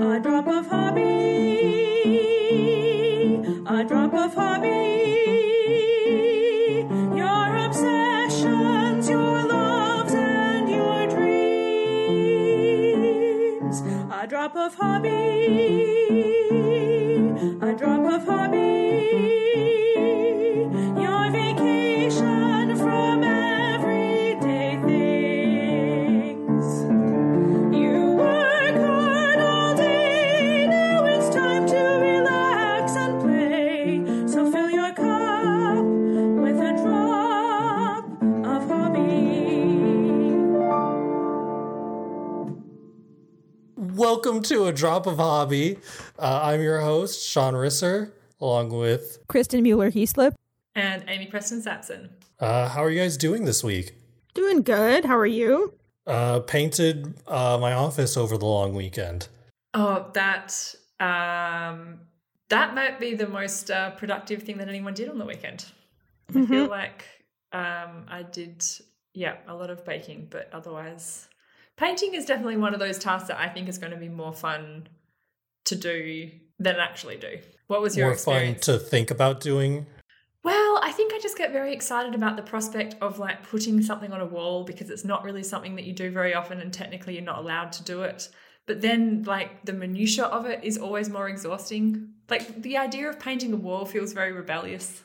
A drop of hobby. A drop of hobby. Your obsessions, your loves, and your dreams. A drop of hobby. A drop of hobby. Welcome to A Drop of Hobby. Uh, I'm your host, Sean Risser, along with. Kristin Mueller Heaslip. and Amy Preston Samson. Uh, how are you guys doing this week? Doing good. How are you? Uh, painted uh, my office over the long weekend. Oh, that um, that might be the most uh, productive thing that anyone did on the weekend. I feel like um, I did, yeah, a lot of baking, but otherwise, painting is definitely one of those tasks that I think is going to be more fun to do than actually do. What was your More fun experience? to think about doing. Well, I think I just get very excited about the prospect of like putting something on a wall because it's not really something that you do very often and technically you're not allowed to do it. But then like the minutia of it is always more exhausting. Like the idea of painting a wall feels very rebellious.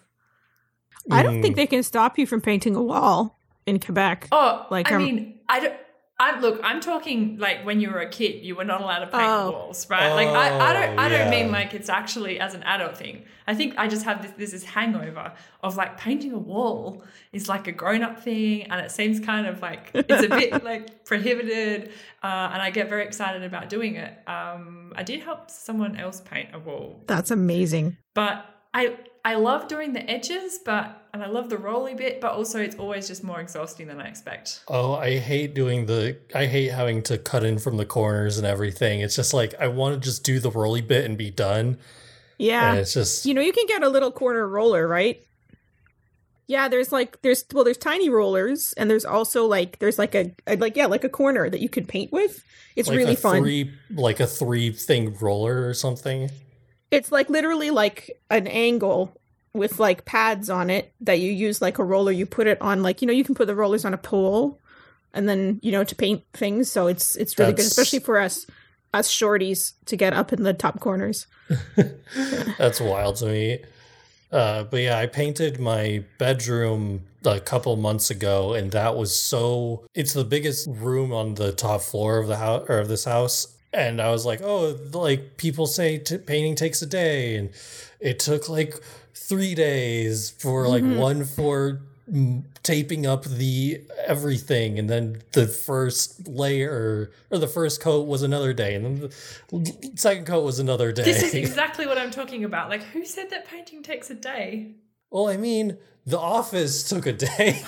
I don't Mm. think they can stop you from painting a wall in Quebec. Oh, Like, like I um, mean, I don't I look, I'm talking like when you were a kid, you were not allowed to paint Oh. walls, right? like I, I don't I Oh, don't mean like it's actually as an adult thing. I think I just have this this is hangover of like painting a wall is like a grown up thing, and it seems kind of like it's a bit like prohibited, uh, and I get very excited about doing it. Um, I did help someone else paint a wall That's amazing. but I I love doing the edges, but and I love the rolly bit, but also it's always just more exhausting than I expect. Oh, I hate doing the. I hate having to cut in from the corners and everything. It's just like I want to just do the rolly bit and be done. Yeah. And it's just You know, you can get a little corner roller, right? Yeah, there's like there's well, there's tiny rollers, and there's also like there's like a, a like yeah, like a corner that you can paint with. It's like really a fun. Three, like a three thing roller or something. It's like literally like an angle with like pads on it that you use like a roller. You put it on like you know you can put the rollers on a pole, and then you know to paint things. So it's it's really good, especially for us us shorties to get up in the top corners. That's wild to me. Uh, but yeah, I painted my bedroom a couple months ago, and that was so. It's the biggest room on the top floor of the house or of this house, and I was like, oh, like people say t- painting takes a day, and it took like three days for like Mhm. one for taping up the everything, and then the first layer or the first coat was another day, and then the second coat was another day. This is exactly what I'm talking about. Like, who said that painting takes a day? Well, I mean, the office took a day.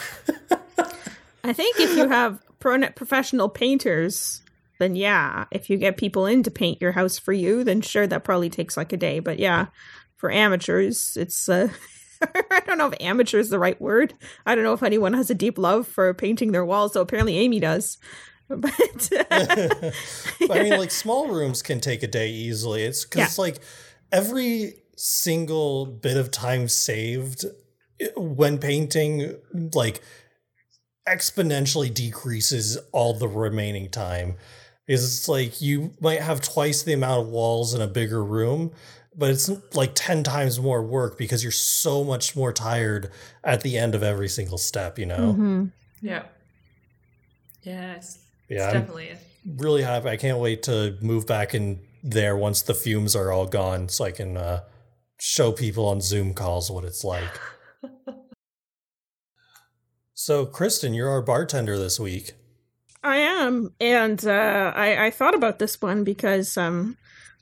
I think if you have pro- professional painters, then yeah, if you get people in to paint your house for you, then sure, that probably takes like a day. But yeah, for amateurs, it's uh, I don't know if amateur is the right word. I don't know if anyone has a deep love for painting their walls. So apparently, Amy does. But But I mean, like small rooms can take a day easily. It's because Yeah. like every single bit of time saved when painting, like exponentially decreases all the remaining time. Because it's like you might have twice the amount of walls in a bigger room, but it's like 10 times more work because you're so much more tired at the end of every single step, you know? Mhm. Yeah. Yeah, it's, Yeah, it's I'm- definitely really happy. I can't wait to move back in there once the fumes are all gone, so I can uh, show people on Zoom calls what it's like. so, Kristin, you're our bartender this week. I am, and uh, I, I thought about this one because um,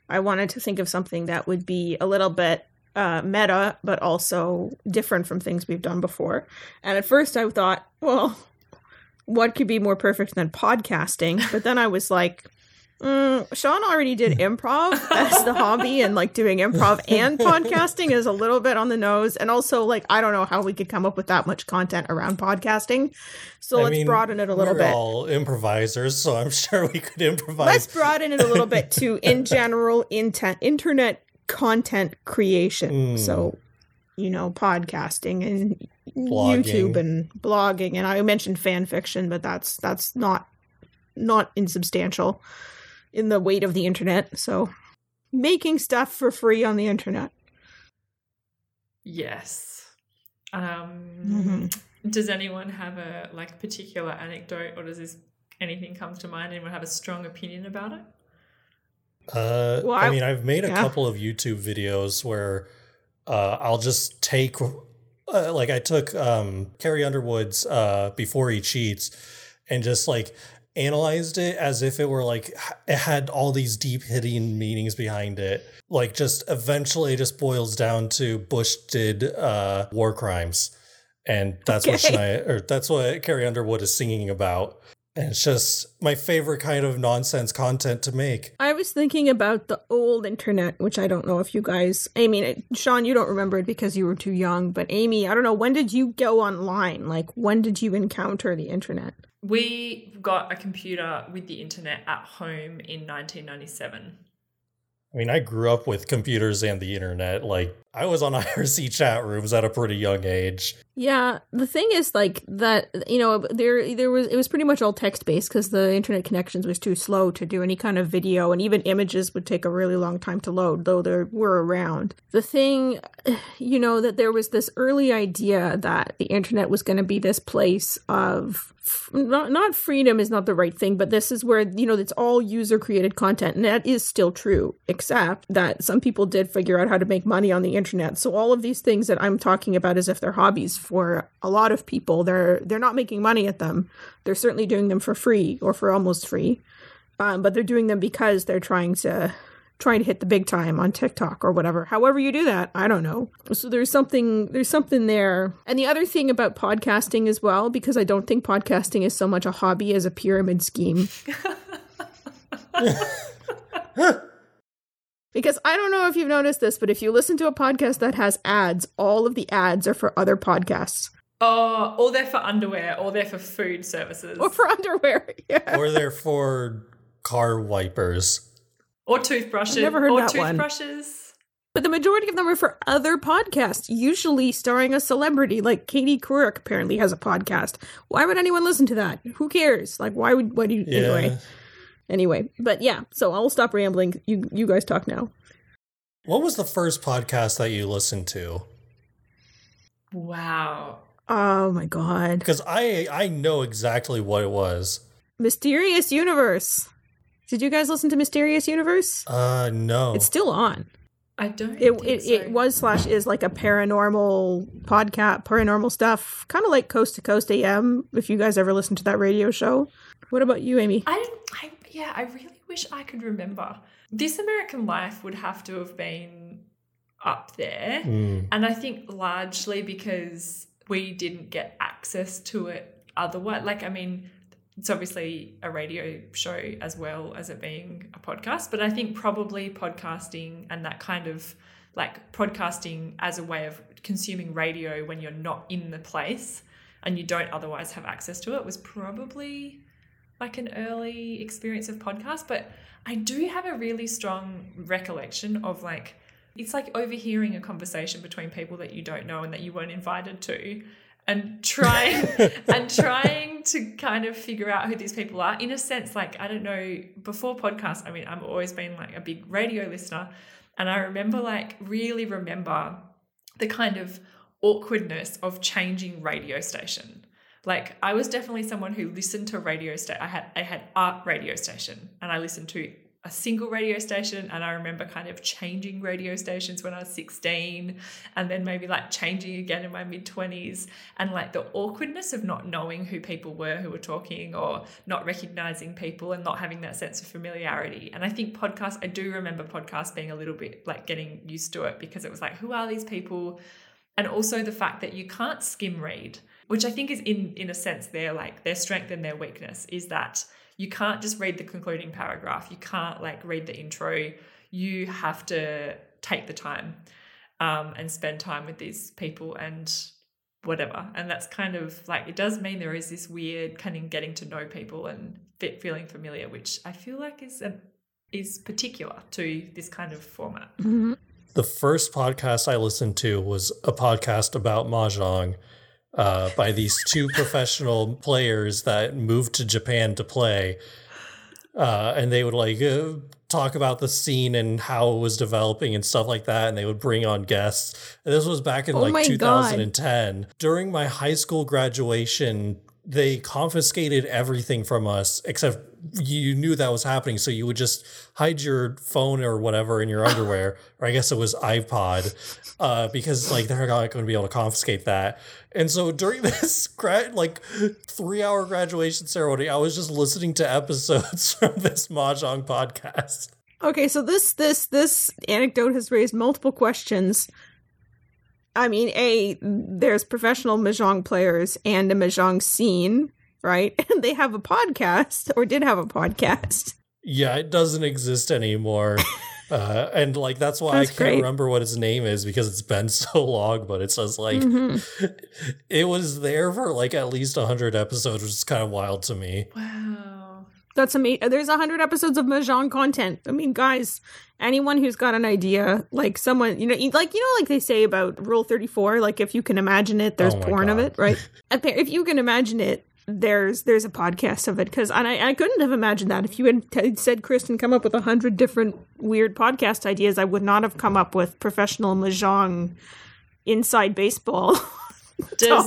I wanted to think of something that would be a little bit uh, meta, but also different from things we've done before. And at first, I thought, well, what could be more perfect than podcasting? But then I was like, Mm, Sean already did improv as the hobby, and like doing improv and podcasting is a little bit on the nose. And also, like, I don't know how we could come up with that much content around podcasting. So I let's mean, broaden it a little we're bit. all improvisers, so I'm sure we could improvise. Let's broaden it a little bit to, in general, intent, internet content creation. Mm. So, you know, podcasting and Blogging. YouTube and blogging. And I mentioned fan fiction, but that's that's not not insubstantial in the weight of the internet. So, making stuff for free on the internet. Yes. Um, Mhm. Does anyone have a like particular anecdote, or does this anything come to mind? Anyone have a strong opinion about it? Uh, Well, I I- mean, I've made a yeah. couple of YouTube videos where uh, I'll just take, uh, like, I took um, Carrie Underwood's uh, Before He Cheats and just like analyzed it as if it were like it had all these deep hidden meanings behind it. Like, just eventually it just boils down to Bush did uh, war crimes. And that's what Okay. Shania, or that's what Carrie Underwood is singing about. And it's just my favorite kind of nonsense content to make. I was thinking about the old internet, which I don't know if you guys. I mean, it- Sean, you don't remember it because you were too young. But Amy, I don't know. When did you go online? Like, when did you encounter the internet? We got a computer with the internet at home in 1997. I mean, I grew up with computers and the internet. Like, I was on IRC chat rooms at a pretty young age. Yeah, the thing is like that. You know, there there was it was pretty much all text based because the internet connections was too slow to do any kind of video, and even images would take a really long time to load, though they were around. The thing, you know, that there was this early idea that the internet was going to be this place of not not freedom is not the right thing, but this is where you know it's all user created content, and that is still true. Except that some people did figure out how to make money on the internet. So all of these things that I'm talking about as if they're hobbies for a lot of people, they're they're not making money at them. They're certainly doing them for free or for almost free, um, but they're doing them because they're trying to trying to hit the big time on TikTok or whatever. However you do that, I don't know. So there's something there's something there. And the other thing about podcasting as well, because I don't think podcasting is so much a hobby as a pyramid scheme. because I don't know if you've noticed this, but if you listen to a podcast that has ads, all of the ads are for other podcasts Oh, or they're for underwear, or they're for food services, or for underwear. Yeah. Or they're for car wipers. or toothbrushes, I've never heard or that one. toothbrushes. But the majority of them are for other podcasts, usually starring a celebrity. Like Katie Couric apparently has a podcast. Why would anyone listen to that? Who cares? Like, why would? Why do you? Yeah. Anyway, anyway. But yeah. So I'll stop rambling. You you guys talk now. What was the first podcast that you listened to? Wow. Oh my god, Because I I know exactly what it was. Mysterious Universe. Did you guys listen to Mysterious Universe? Uh no. It's still on. I don't. It think it, so. it was slash is like a paranormal podcast, paranormal stuff, kind of like Coast to Coast AM. If you guys ever listen to that radio show, what about you, Amy? I, I yeah, I really wish I could remember. This American Life would have to have been up there, Mm. and I think largely because we didn't get access to it otherwise. Like, I mean, it's obviously a radio show as well as it being a podcast, but I think probably podcasting and that kind of like podcasting as a way of consuming radio when you're not in the place and you don't otherwise have access to it was probably like an early experience of podcast. But I do have a really strong recollection of like, it's like overhearing a conversation between people that you don't know and that you weren't invited to and trying and trying to kind of figure out who these people are in a sense like i don't know before podcast i mean i've always been like a big radio listener and i remember like really remember the kind of awkwardness of changing radio station like i was definitely someone who listened to radio sta- i had i had art radio station and i listened to a single radio station and I remember kind of changing radio stations when I was 16 and then maybe like changing again in my mid 20s and like the awkwardness of not knowing who people were who were talking or not recognizing people and not having that sense of familiarity. And I think podcasts I do remember podcasts being a little bit like getting used to it because it was like who are these people and also the fact that you can't skim read which I think is in in a sense their like their strength and their weakness is that you can't just read the concluding paragraph. You can't like read the intro. You have to take the time um, and spend time with these people and whatever. And that's kind of like it does mean there is this weird kind of getting to know people and fit feeling familiar, which I feel like is a, is particular to this kind of format. The first podcast I listened to was a podcast about mahjong uh, by these two professional players that moved to Japan to play, uh, and they would like uh, talk about the scene and how it was developing and stuff like that. And they would bring on guests. And this was back in Oh like God. 2010. During my high school graduation, they confiscated everything from us except you knew that was happening. So you would just hide your phone or whatever in your underwear, or I guess it was iPod, uh, because like they're not going to be able to confiscate that. And so during this grad, like three hour graduation ceremony, I was just listening to episodes from this Mahjong podcast. Okay, so this this this anecdote has raised multiple questions. I mean, a there's professional mahjong players and a mahjong scene, right? And they have a podcast or did have a podcast. Yeah, it doesn't exist anymore. Uh, and like that's why That's I can't great. remember what its name is because it's been so long. But it says like Mhm. it was there for like at least hundred episodes, which is kind of wild to me. Wow. That's amazing. There's a hundred episodes of mahjong content. I mean, guys, anyone who's got an idea, like someone, you know, like you know, like they say about Rule Thirty Four, like if you can imagine it, there's Oh porn of it, right? If if you can imagine it, there's there's a podcast of it. Because I I couldn't have imagined that if you had t- said, Kristin, come up with a hundred different weird podcast ideas, I would not have come up with professional mahjong inside baseball. Does,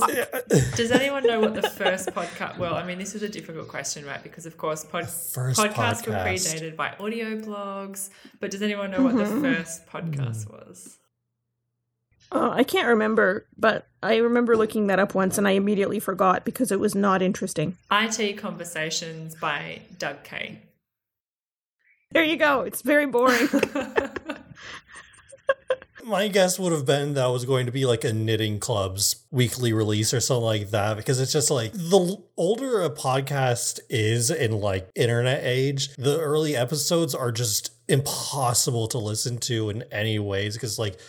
does anyone know what the first podcast? Well, I mean, this is a difficult question, right? Because of course, pod, First podcasts were podcast. predated by audio blogs. But does anyone know what the Mhm. first podcast was? Uh, I can't remember, but I remember looking that up once and I immediately forgot because it was not interesting. IT Conversations by Doug Kaye. There you go. It's very boring. My guess would have been that was going to be like a knitting club's weekly release or something like that because it's just like the older a podcast is in like internet age, the early episodes are just impossible to listen to in any ways because like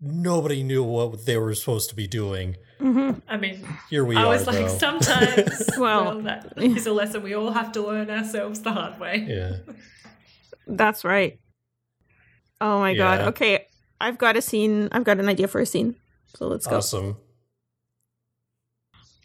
nobody knew what they were supposed to be doing. Mm-hmm. I mean, Here we I are. I was like, though. sometimes, Well, well, that is a lesson we all have to learn ourselves the hard way. yeah. That's right. Oh my Yeah. god. Okay, I've got a scene. I've got an idea for a scene. So let's go. Awesome.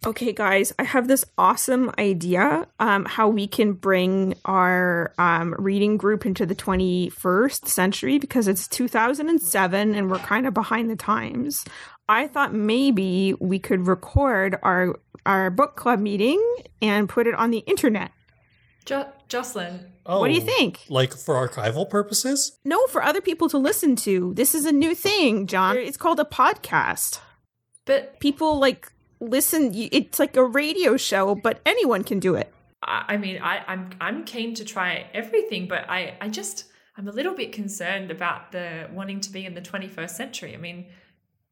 Okay, guys, I have this awesome idea um, how we can bring our um, reading group into the 21st century because it's 2007 and we're kind of behind the times. I thought maybe we could record our our book club meeting and put it on the internet. Jo- Jocelyn, Oh, What do you think? Like for archival purposes? No, for other people to listen to. This is a new thing, John. It's called a podcast. but People like listen. It's like a radio show, but anyone can do it. I, I mean, I, I'm I'm keen to try everything, but I, I just I'm a little bit concerned about the wanting to be in the 21st century. I mean,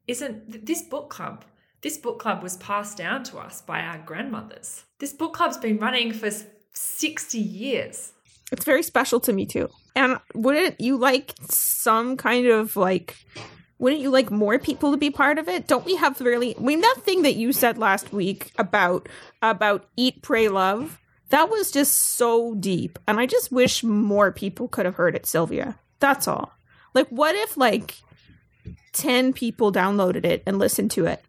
isn't this book club? This book club was passed down to us by our grandmothers. This book club's been running for s- 60 years. It's very special to me too. And wouldn't you like some kind of like wouldn't you like more people to be part of it? Don't we have really I mean that thing that you said last week about about eat pray love that was just so deep and I just wish more people could have heard it, Sylvia. That's all. Like what if like 10 people downloaded it and listened to it?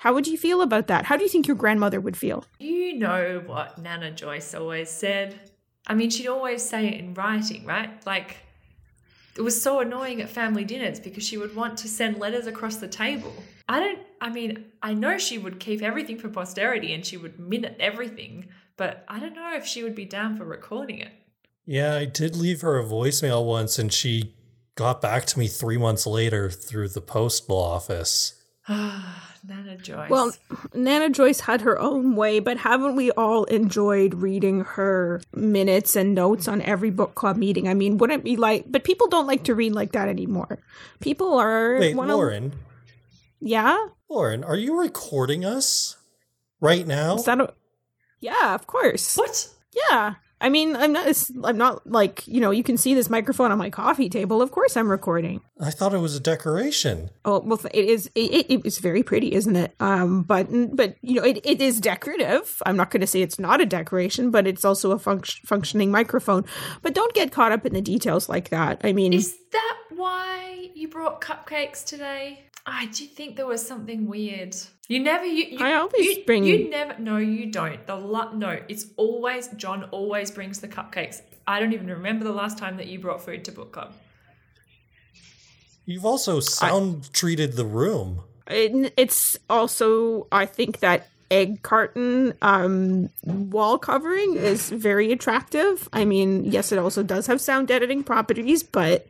How would you feel about that? How do you think your grandmother would feel? You know what Nana Joyce always said. I mean, she'd always say it in writing, right? Like, it was so annoying at family dinners because she would want to send letters across the table. I don't, I mean, I know she would keep everything for posterity and she would minute everything, but I don't know if she would be down for recording it. Yeah, I did leave her a voicemail once and she got back to me three months later through the postal office. Nana Joyce. Well, Nana Joyce had her own way, but haven't we all enjoyed reading her minutes and notes on every book club meeting? I mean, wouldn't be like, but people don't like to read like that anymore. People are Wait, wanna- Lauren, Yeah, Lauren, are you recording us right now? is that a? Yeah, of course. what? Yeah, I mean, I'm not. I'm not like you know. You can see this microphone on my coffee table. Of course, I'm recording. I thought it was a decoration. Oh well, it is. It, it, it's very pretty, isn't it? Um, but but you know, it, it is decorative. I'm not going to say it's not a decoration, but it's also a func- functioning microphone. But don't get caught up in the details like that. I mean, Is that why you brought cupcakes today? I do think there was something weird. You never. You, you I always you, bring- You never. No, you don't. The la- no, it's always John. Always brings the cupcakes. I don't even remember the last time that you brought food to book club. You've also sound treated the room. it, it's also I think that egg carton um wall covering is very attractive. I mean, yes, it also does have sound editing properties, but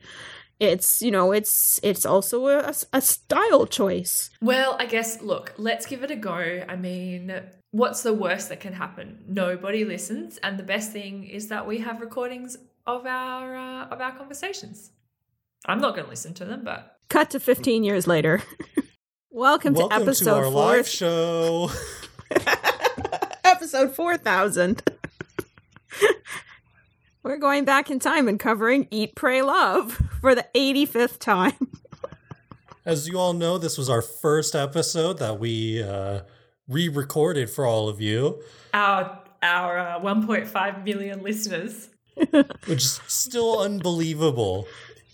it's you know it's it's also a, a style choice. Well, I guess. Look, let's give it a go. I mean. What's the worst that can happen? Nobody listens, and the best thing is that we have recordings of our uh, of our conversations. I'm not going to listen to them, but Cut to 15 years later. Welcome, to episode to our four, live show. episode 4000. We're going back in time and covering Eat, Pray, Love for the 85th time. As you all know, this was our first episode that we uh, re-recorded for all of you, our our uh, 1.5 million listeners. which is still unbelievable.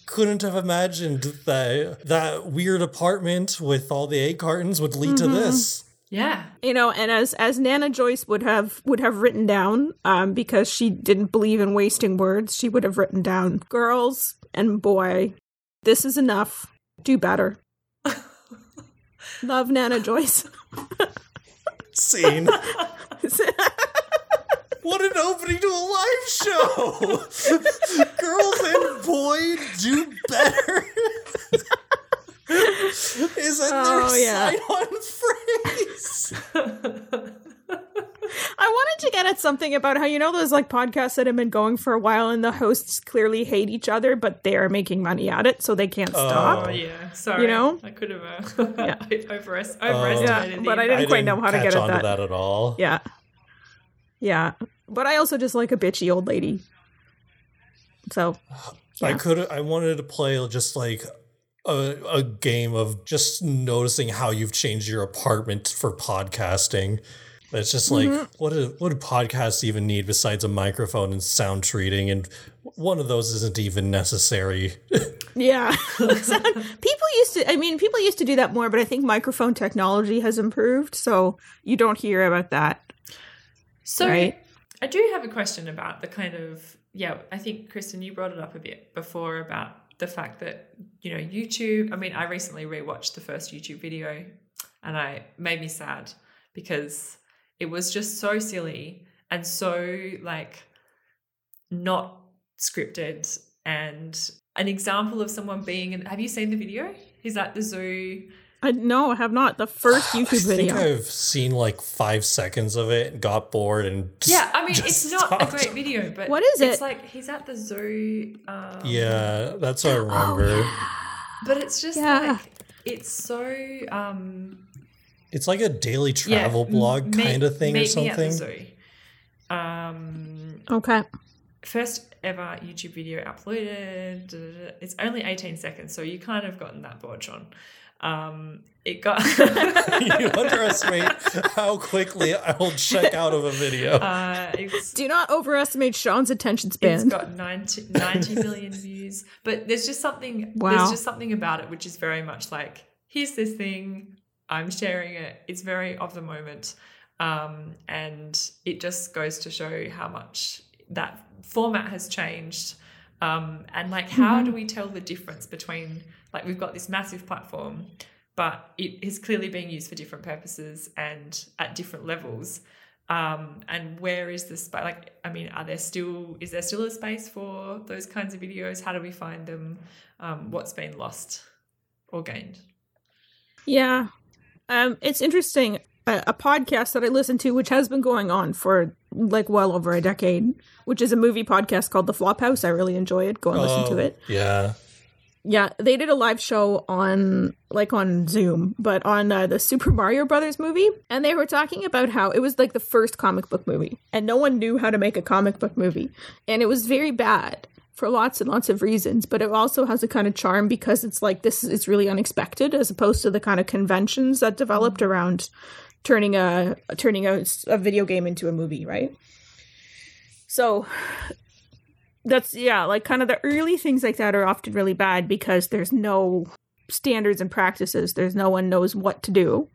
Couldn't have imagined that that weird apartment with all the egg cartons would lead to this. Yeah. you know and as as nana joyce would have would have written down um because she didn't believe in wasting words she would have written down girls and boy this is enough do better love nana joyce Scene. What an opening to a live show! Girls and boy do better. Is that Oh, their yeah. sign-on phrase? i wanted to get at something about how you know those like podcasts that have been going for a while and the hosts clearly hate each other but they are making money at it so they can't stop Oh yeah. Sorry. You know? I could have uh, Yeah. overest- Oh. overestimated. Yeah, but I didn't quite know how to get at onto that. that at all. yeah yeah but i also just like a bitchy old lady so I could. I wanted to play just like a, a game of just noticing how you've changed your apartment for podcasting. It's just like Mm-hmm. what do what do podcasts even need besides a microphone and sound treating? And one of those isn't even necessary. Yeah. So, people used to, I mean, people used to do that more, but I think microphone technology has improved. So you don't hear about that. So Right. I do have a question about the kind of yeah. I think Kristin, you brought it up a bit before about the fact that you know YouTube. I mean, I recently rewatched the first YouTube video, and I made me sad because it was just so silly and so like not scripted and an example of someone being have you seen the video he's at the zoo I, no, I have not. The first I YouTube think video. I've seen like five seconds of it got bored and yeah i mean just it's not stopped. a great video but What is it? it's it? like he's at the zoo um, Yeah, that's what I remember. but it's just Yeah. like it's so um It's like a daily travel m- blog meet- kind of thing or meet me at the something. zoo. um Okay. first ever youtube video uploaded it's only 18 seconds so you kind of gotten that bored john um it got you underestimate how quickly I will check out of a video. uh Do not overestimate Sean's attention It's span. got 90, 90 million views, but there's just something. Wow. There's just something about it which is very much like, here's this thing, I'm sharing it. It's very of the moment, um, and it just goes to show how much that format has changed, um, and like how do we tell the difference between like we've got this massive platform, but it is clearly being used for different purposes and at different levels um and where is the space like i mean are there still is there still a space for those kinds of videos how do we find them um what's been lost or gained Yeah. Um, it's interesting. A, a podcast that I listen to, which has been going on for like well over a decade, which is a movie podcast called The Flophouse. I really enjoy it. Go and listen to Oh, it. Yeah. Yeah, they did a live show on like on Zoom, but on uh, the Super Mario Brothers movie, and they were talking about how it was like the first comic book movie, and no one knew how to make a comic book movie, and it was very bad for lots and lots of reasons. But it also has a kind of charm because it's like this is really unexpected as opposed to the kind of conventions that developed around turning a turning a, a video game into a movie, right? So that's yeah, like kind of the early things like that are often really bad because there's no standards and practices. There's no one knows what to do,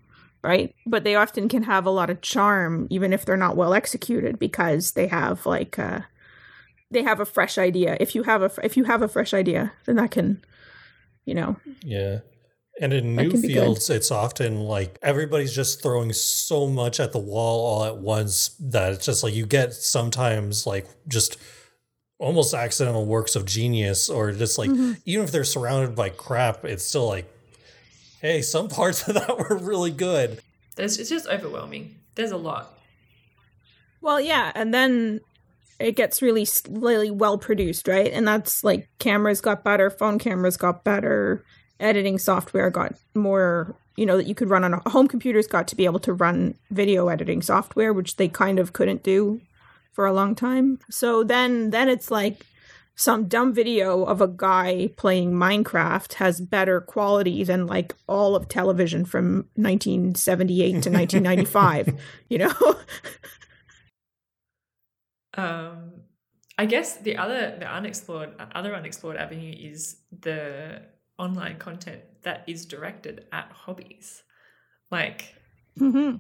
right? But they often can have a lot of charm even if they're not well executed because they have like uh they have a fresh idea. If you have a if you have a fresh idea, then that can you know. Yeah. And in new be good. fields, it's often like everybody's just throwing so much at the wall all at once that it's just like you get sometimes like just almost accidental works of genius, or just like Mm-hmm. even if they're surrounded by crap, it's still like, hey, some parts of that were really good. There's, it's just overwhelming. There's a lot. Well, yeah, and then it gets really s- really well produced, right? And that's like cameras got better, phone cameras got better, editing software got more, you know, that you could run on a home computers got to be able to run video editing software, which they kind of couldn't do for a long time. So then then it's like some dumb video of a guy playing Minecraft has better quality than like all of television from 1978 to 1995, you know? Um, I guess the other the unexplored other unexplored avenue is the online content that is directed at hobbies, like hmm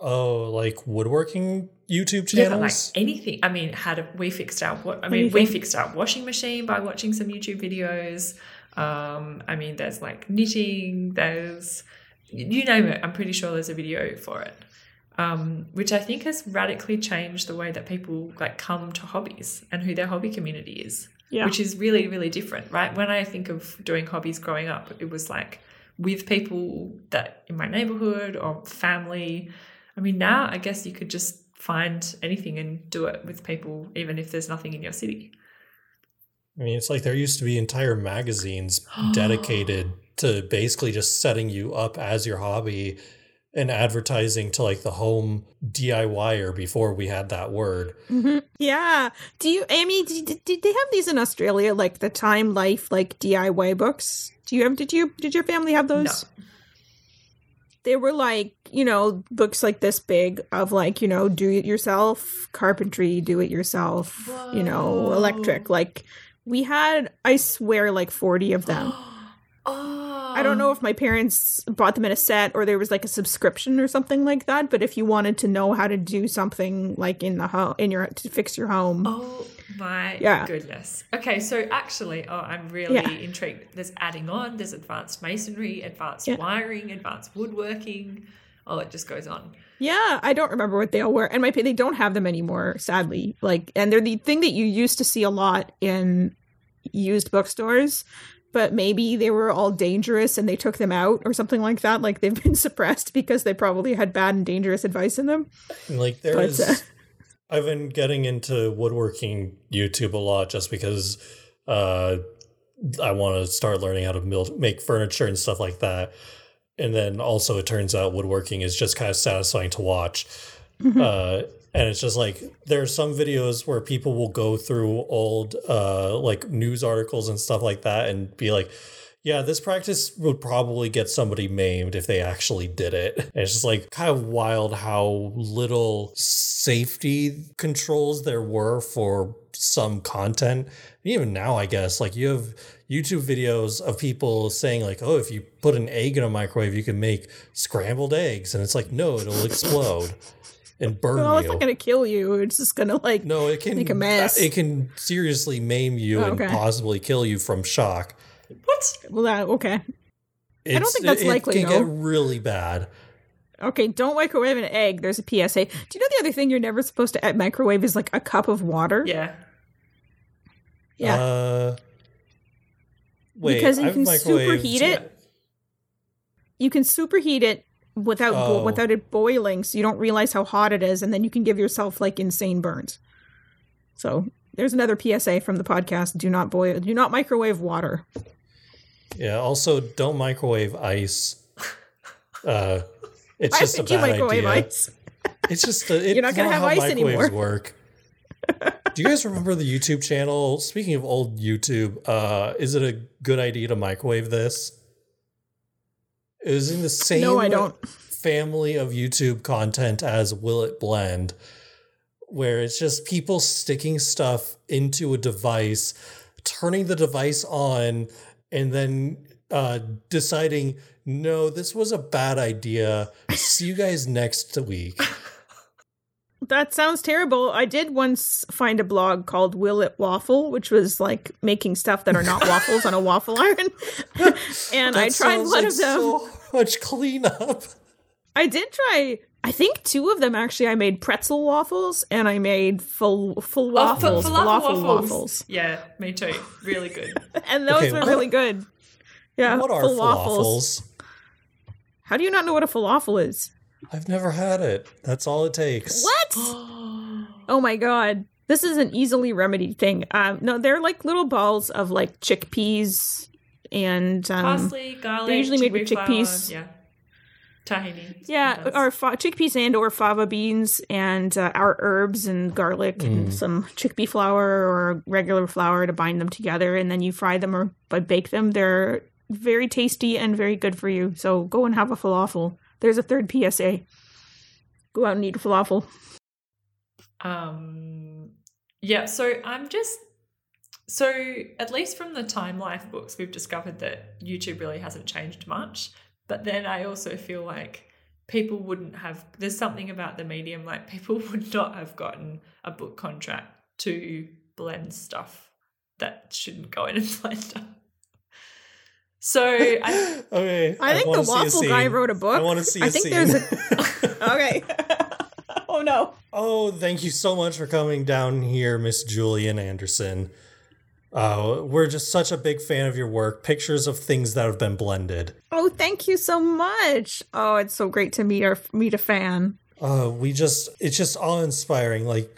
Oh, like woodworking YouTube yeah, like channels? anything. I mean, how do we fixed our what? I mean, we fixed our washing machine by watching some YouTube videos. Um, I mean, there's like knitting. There's you name it. I'm pretty sure there's a video for it. Um, which I think has radically changed the way that people like come to hobbies and who their hobby community is. Yeah. which is really really different right when i think of doing hobbies growing up it was like with people that in my neighborhood or family i mean now i guess you could just find anything and do it with people even if there's nothing in your city I mean, it's like there used to be entire magazines dedicated to basically just setting you up as your hobby and advertising to like the home DIYer before we had that word. hmm Yeah. Do you, Amy? Did, did they have these in Australia, like the Time Life, like DIY books? Do you have? Did you? Did your family have those? They were like you know books like this big of like you know do it yourself carpentry, do it yourself, you know electric. Like we had, I swear, like forty of them. oh I don't know if my parents bought them in a set or there was like a subscription or something like that. But if you wanted to know how to do something like in the home, in your to fix your home, Oh my Yeah. goodness. Okay, so actually, oh, I'm really Yeah. intrigued. There's adding on, there's advanced masonry, advanced Yeah. wiring, advanced woodworking. Oh, it just goes on. yeah, I don't remember what they all were, and my they don't have them anymore, sadly. Like, and they're the thing that you used to see a lot in used bookstores. But maybe they were all dangerous and they took them out or something like that. Like they've been suppressed because they probably had bad and dangerous advice in them. Like there But, is uh, I've been getting into woodworking YouTube a lot just because uh I want to start learning how to build make furniture and stuff like that. And then also it turns out woodworking is just kind of satisfying to watch. Uh and it's just like there are some videos where people will go through old uh like news articles and stuff like that and be like yeah, this practice would probably get somebody maimed if they actually did it. And it's just like kind of wild how little safety controls there were for some content. Even now, I guess, like you have YouTube videos of people saying, like, oh, if you put an egg in a microwave, you can make scrambled eggs. And it's like, no, it'll explode and burn well, it's you. not going to kill you. It's just going to like No, it can Make a mess. It can seriously maim you Oh, and possibly kill you from shock. What? Well, that, okay. It's, I don't think that's it, likely, It can though. get really bad. Okay, don't microwave an egg. There's a PSA. Do you know the other thing you're never supposed to microwave is like a cup of water? Yeah. Yeah. Uh, wait, Because you I've can superheat it. You can superheat it without bo- Oh. without it boiling, so you don't realize how hot it is, and then you can give yourself like insane burns. So there's another PSA from the podcast: Do not boil, do not microwave water. Yeah. Also, don't microwave ice. Uh, it's just a bad microwave idea. ice? It's just a, it's You're not gonna have ice microwaves anymore. work. Do you guys remember the YouTube channel? Speaking of old YouTube, uh, is it a good idea to microwave this? It was in the same No, I don't. family of YouTube content as Will It Blend, where it's just people sticking stuff into a device, turning the device on, and then uh, deciding, no, this was a bad idea. See you guys next week. That sounds terrible. I did once find a blog called Will It Waffle, which was like making stuff that are not waffles on a waffle iron. and I tried one like of them. So much cleanup. I did try. I think two of them actually. I made pretzel waffles and I made full full Oh, fa- waffles, falafel waffles. Yeah, me too. Really good. and those Okay, were what- really good. Yeah, what are full falafels? How do you not know what a falafel is? I've never had it. That's all it takes. What? oh my god, this is an easily remedied thing. Um, no, they're like little balls of like chickpeas and um, Parsley, garlic. they're usually made with chickpeas. Flour, yeah. Tahini. Yeah, sometimes. or fa- chickpeas and or fava beans and uh, our herbs and garlic Mm. and some chickpea flour or regular flour to bind them together, and then you fry them or b- bake them. They're very tasty and very good for you. So go and have a falafel. There's a third PSA. Go out and eat a falafel. Um, yeah, so I'm just so at least from the Time Life books, we've discovered that YouTube really hasn't changed much. But then I also feel like people wouldn't have. There's something about the medium like people would not have gotten a book contract to blend stuff that shouldn't go in a blender. So I, okay. I think the wanna see a waffle guy wrote a book. I want to see a I think scene. there's a- Okay. oh no. oh, thank you so much for coming down here, Miss Julian Anderson. Uh, we're just such a big fan of your work. Pictures of things that have been blended. Oh, thank you so much. Oh, it's so great to meet our meet a fan. Uh, we just, it's just awe inspiring. Like,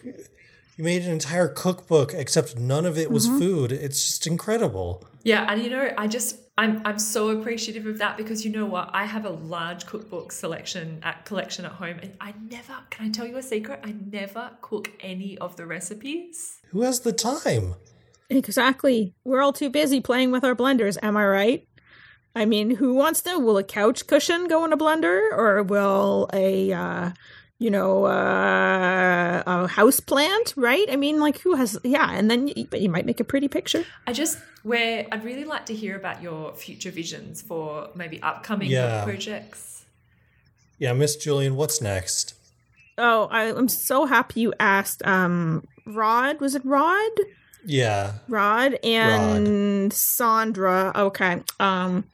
you made an entire cookbook, except none of it was Mm-hmm. food. It's just incredible. Yeah, and you know, I just I'm I'm so appreciative of that because you know what? I have a large cookbook selection at collection at home and I never can I tell you a secret? I never cook any of the recipes. Who has the time? Exactly. We're all too busy playing with our blenders, am I right? I mean, who wants to? Will a couch cushion go in a blender, or will a, uh, you know, uh, a house plant? Right? I mean, like, who has? Yeah, and then, y- but you might make a pretty picture. I just where I'd really like to hear about your future visions for maybe upcoming Yeah. projects. Yeah, Miss Julian, what's next? Oh, I, I'm so happy you asked. Um, Rod was it Rod? Yeah. Rod and Sandra. Okay. Um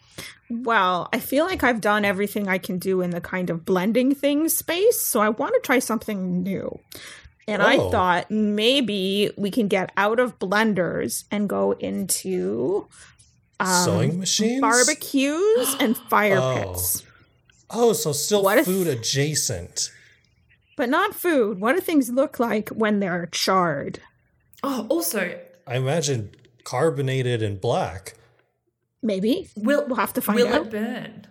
well, I feel like I've done everything I can do in the kind of blending things space, so I want to try something new. And I Oh. thought maybe we can get out of blenders and go into um, Sewing machines? barbecues and fire Oh. pits. Oh, so still What if- food adjacent. But not food. What do things look like when they're charred? Oh, also, I imagine carbonated and black. Maybe. we'll We'll have to find will out. it burn?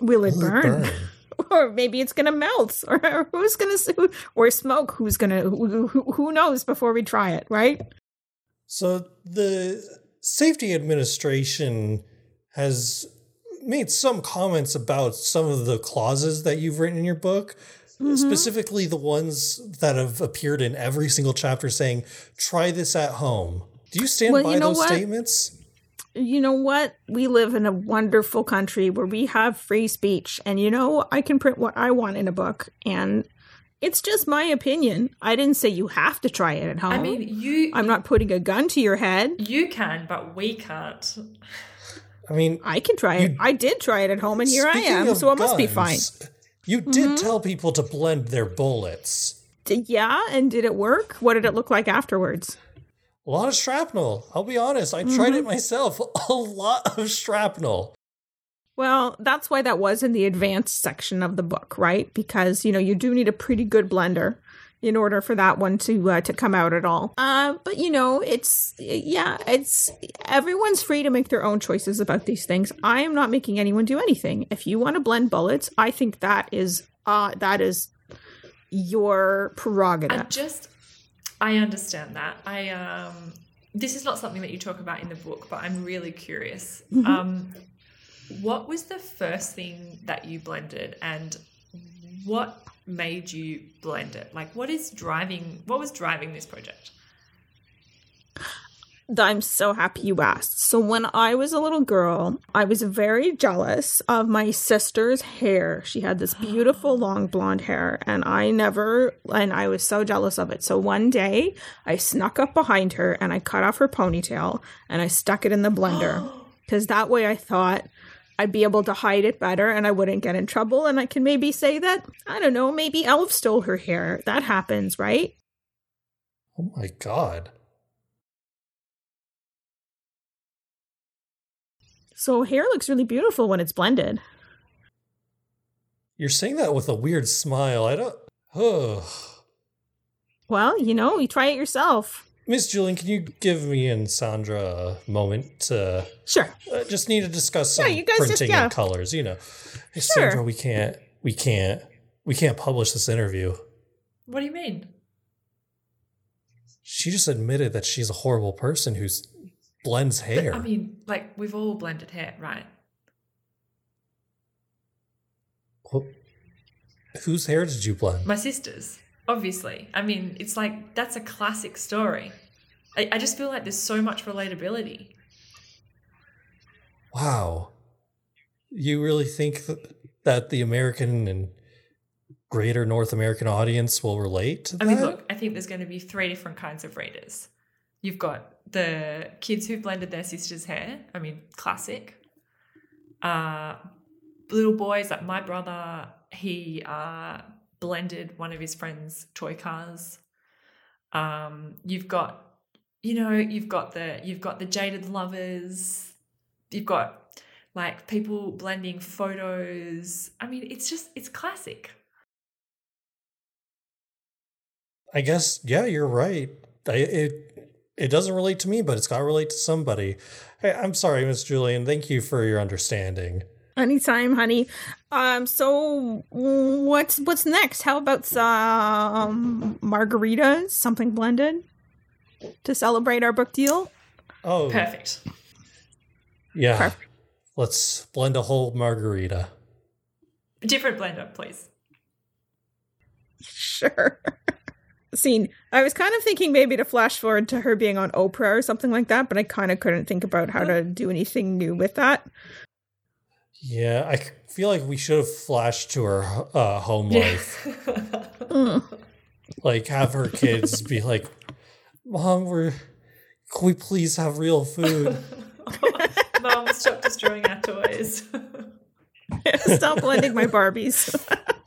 Will it Will it burn? or maybe it's gonna melt or who's gonna or smoke who's gonna who, who, who knows before we try it right So the safety administration has made some comments about some of the clauses that you've written in your book, Mm-hmm. specifically the ones that have appeared in every single chapter saying, try this at home. Do you stand Well, by you know those what? statements? you know what we live in a wonderful country where we have free speech and you know i can print what i want in a book and it's just my opinion i didn't say you have to try it at home I mean, you i'm not putting a gun to your head you can, but we can't. I mean, i can try it i did try it at home and here i am of so it must be fine guns, You did mm-hmm. tell people to blend their bullets. D- yeah and did it work what did it look like afterwards A lot of shrapnel. I'll be honest. I tried it mm-hmm. myself. A lot of shrapnel. Well, that's why that was in the advanced section of the book, right? Because, you know, you do need a pretty good blender. In order for that one to uh, to come out at all. Uh, but you know, it's yeah, it's everyone's free to make their own choices about these things. I am not making anyone do anything. If you want to blend bullets, I think that is uh that is your prerogative. I just, I understand that. I um, this is not something that you talk about in the book, but I'm really curious. Mhm. Um, what was the first thing that you blended, and what made you blend it? Like, what is driving? What was driving this project? I'm so happy you asked. So, when I was a little girl, I was very jealous of my sister's hair. She had this beautiful long blonde hair, and I never, and I was so jealous of it. So, one day I snuck up behind her and I cut off her ponytail and I stuck it in the blender because that way I thought I'd be able to hide it better and I wouldn't get in trouble. And I can maybe say that, I don't know, maybe Elf stole her hair. That happens, right? Oh my god. So, hair looks really beautiful when it's blended. You're saying that with a weird smile. I don't. Well, you know, you try it yourself. Miss Julian, can you give me and Sandra a moment to Sure. uh, just need to discuss Yeah, some you guys printing just- yeah. and colors, you know. Hey, Sure. Sandra, we can't we can't we can't publish this interview. What do you mean? She just admitted that she's a horrible person who blends hair. I mean, like we've all blended hair, right? Wh- Whose hair did you blend? My sister's, obviously. I mean, it's like that's a classic story. I, I just feel like there's so much relatability. Wow. You really think th- that the American and greater North American audience will relate to I mean, look, I think there's going to be three different kinds of readers. You've got the kids who blended their sister's hair. I mean, classic. Uh, little boys like my brother, he uh, blended one of his friends' toy cars. Um, you've got, you know, you've got the you've got the jaded lovers. You've got like people blending photos. I mean, it's just it's classic. I guess yeah, you're right. I, it it doesn't relate to me, but it's got to relate to somebody. Hey, I'm sorry, Miss Julian. Thank you for your understanding. Anytime, honey. Um, so what's what's next? How about some margaritas, something blended to celebrate our book deal? Oh, Perfect. yeah. Perfect. Let's blend a whole margarita. Different blender, please. Sure. Scene. I was kind of thinking maybe to flash forward to her being on Oprah or something like that, but I kind of couldn't think about how to do anything new with that. Yeah, I feel like we should have flashed to her uh, home life. Like have her kids be like, "Mom, we're can we please have real food?" Mom, stop destroying our toys. Stop blending my Barbies.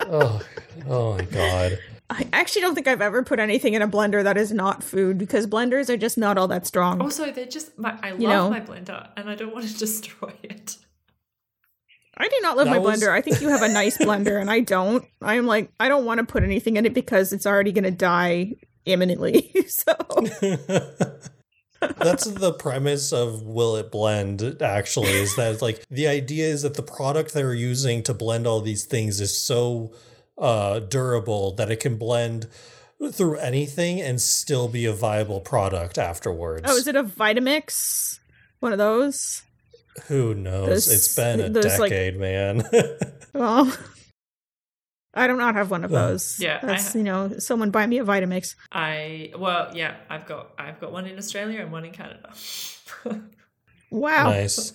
oh, oh my god. I actually don't think I've ever put anything in a blender that is not food because blenders are just not all that strong. also, they're just my I love You know. my blender and I don't want to destroy it. I do not love That my was- blender. I think you have a nice blender, and I don't. I am like, I don't want to put anything in it because it's already going to die imminently. so, That's the premise of Will It Blend, actually, is that like the idea is that the product they're using to blend all these things is so uh, durable that it can blend through anything and still be a viable product afterwards. oh, is it a Vitamix? One of those? Who knows? Those- it's been a those, like- decade, man. Well, I do not have one of Well, those. yeah, that's ha- you know, someone buy me a Vitamix. I well, yeah, I've got I've got one in Australia and one in Canada. Wow, nice.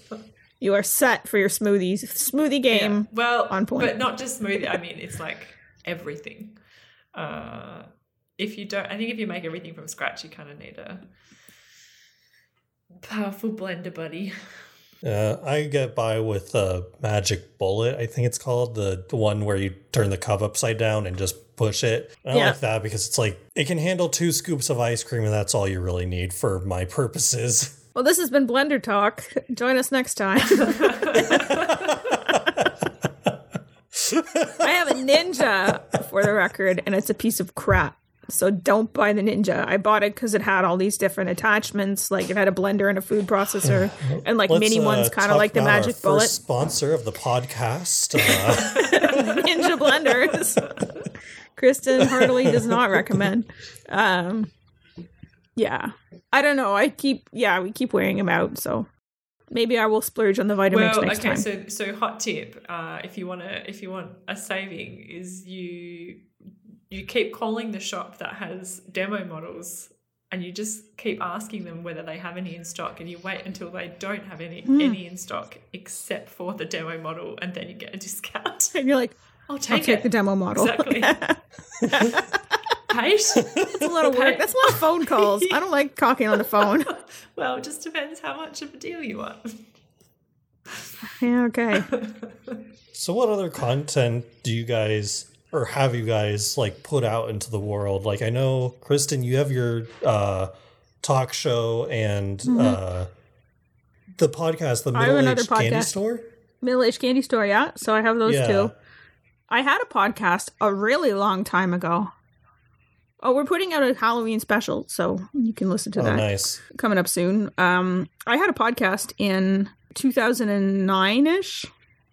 you are set for your smoothies smoothie game. Yeah, Well, on point. but not just smoothie. I mean, it's like everything. Uh, if you don't, I think if you make everything from scratch, you kind of need a powerful blender buddy. Uh, I get by with a magic bullet. I think it's called the, the one where you turn the cup upside down and just push it. I Yeah. like that because it's like it can handle two scoops of ice cream, and that's all you really need for my purposes. Well, this has been Blender Talk. Join us next time. I have a ninja for the record, and it's a piece of crap. So don't buy the Ninja. I bought it because it had all these different attachments. Like it had a blender and a food processor, and like Let's, mini uh, ones, kind of like the about our Magic Bullet First sponsor of the podcast. Uh, Ninja blenders. Kristin heartily does not recommend. Um, yeah, I don't know. I keep yeah, we keep wearing them out. So maybe I will splurge on the Vitamix well, next okay. time. So, so hot tip: uh, if you want to, if you want a saving, is you you keep calling the shop that has demo models, and you just keep asking them whether they have any in stock, and you wait until they don't have any Hmm. any in stock except for the demo model, and then you get a discount. and you're like, I'll I'll take, take it. the demo model. Exactly. Kate? That's a lot of work. That's a lot of phone calls. I don't like talking on the phone. well, it just depends how much of a deal you want. Yeah, okay. so, what other content do you guys or have you guys like put out into the world? Like, I know Kristin, you have your uh, talk show and uh, the podcast, the Mm-hmm. Middle Aged Candy. Store. Middle Aged Candy Store, yeah. So I have those Yeah. too. I had a podcast a really long time ago. Oh, we're putting out a Halloween special, so you can listen to Oh, that nice. coming up soon. Um, I had a podcast in 2009 ish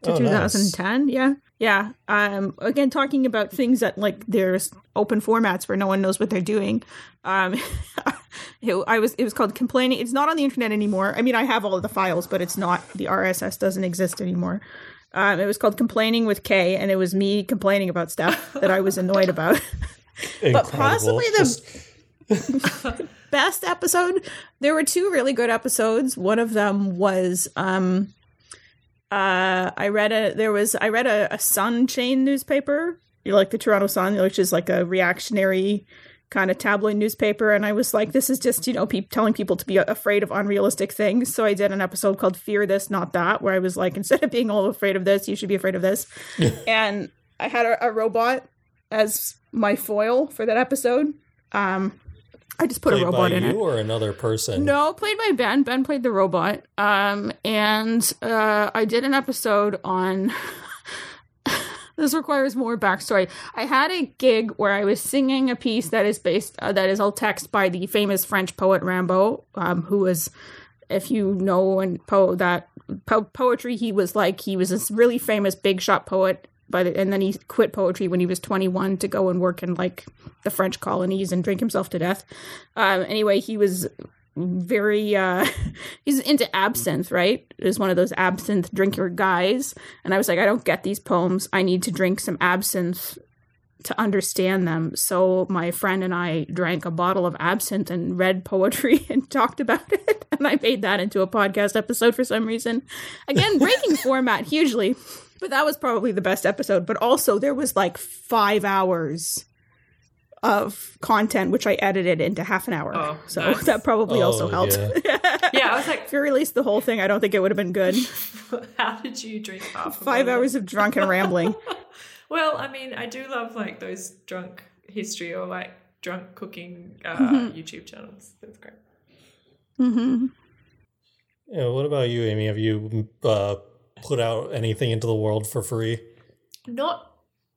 to Oh, nice. 2010. Yeah, yeah. Um, again, talking about things that like there's open formats where no one knows what they're doing. Um, it, I was it was called complaining. It's not on the internet anymore. I mean, I have all of the files, but it's not. The RSS doesn't exist anymore. Um, it was called complaining with K, and it was me complaining about stuff that I was annoyed about. but possibly the- Just- best episode there were two really good episodes one of them was um uh i read a there was i read a, a sun chain newspaper. You like the toronto sun which is like a reactionary kind of tabloid newspaper. And i was like this is just you know pe- telling people to be afraid of unrealistic things. So i did an episode called fear this not that where i was like instead of being all afraid of this you should be afraid of this. And i had a, a robot as my foil for that episode. Um I just put a robot in you it. or another person? No, played by Ben. Ben played the robot. Um, and uh, I did an episode on. this requires more backstory. I had a gig where I was singing a piece that is based uh, that is all text by the famous French poet Rimbaud, um, who was, if you know and po that po- poetry, he was like he was this really famous big shot poet. By the, and then he quit poetry when he was 21 to go and work in like the French colonies and drink himself to death. Um, anyway, he was very uh he's into absinthe right? Is one of those absinthe drinker guys. And i was like i don't get these poems. I need to drink some absinthe to understand them. So my friend and i drank a bottle of absinthe and read poetry and talked about it. And i made that into a podcast episode for some reason. Again breaking format hugely but that was probably the best episode but also there was like five hours of content which I edited into half an hour. Oh, so nice. that probably also Oh, helped. yeah. Yeah, I was like, if you released the whole thing, I don't think it would have been good. how did you drink half? Five hours of drunken rambling. Well, I mean, I do love like those drunk history or like drunk cooking uh, Mm-hmm. YouTube channels. That's great. Mm-hmm. Yeah, what about you, Amy? Have you uh, put out anything into the world for free? Not,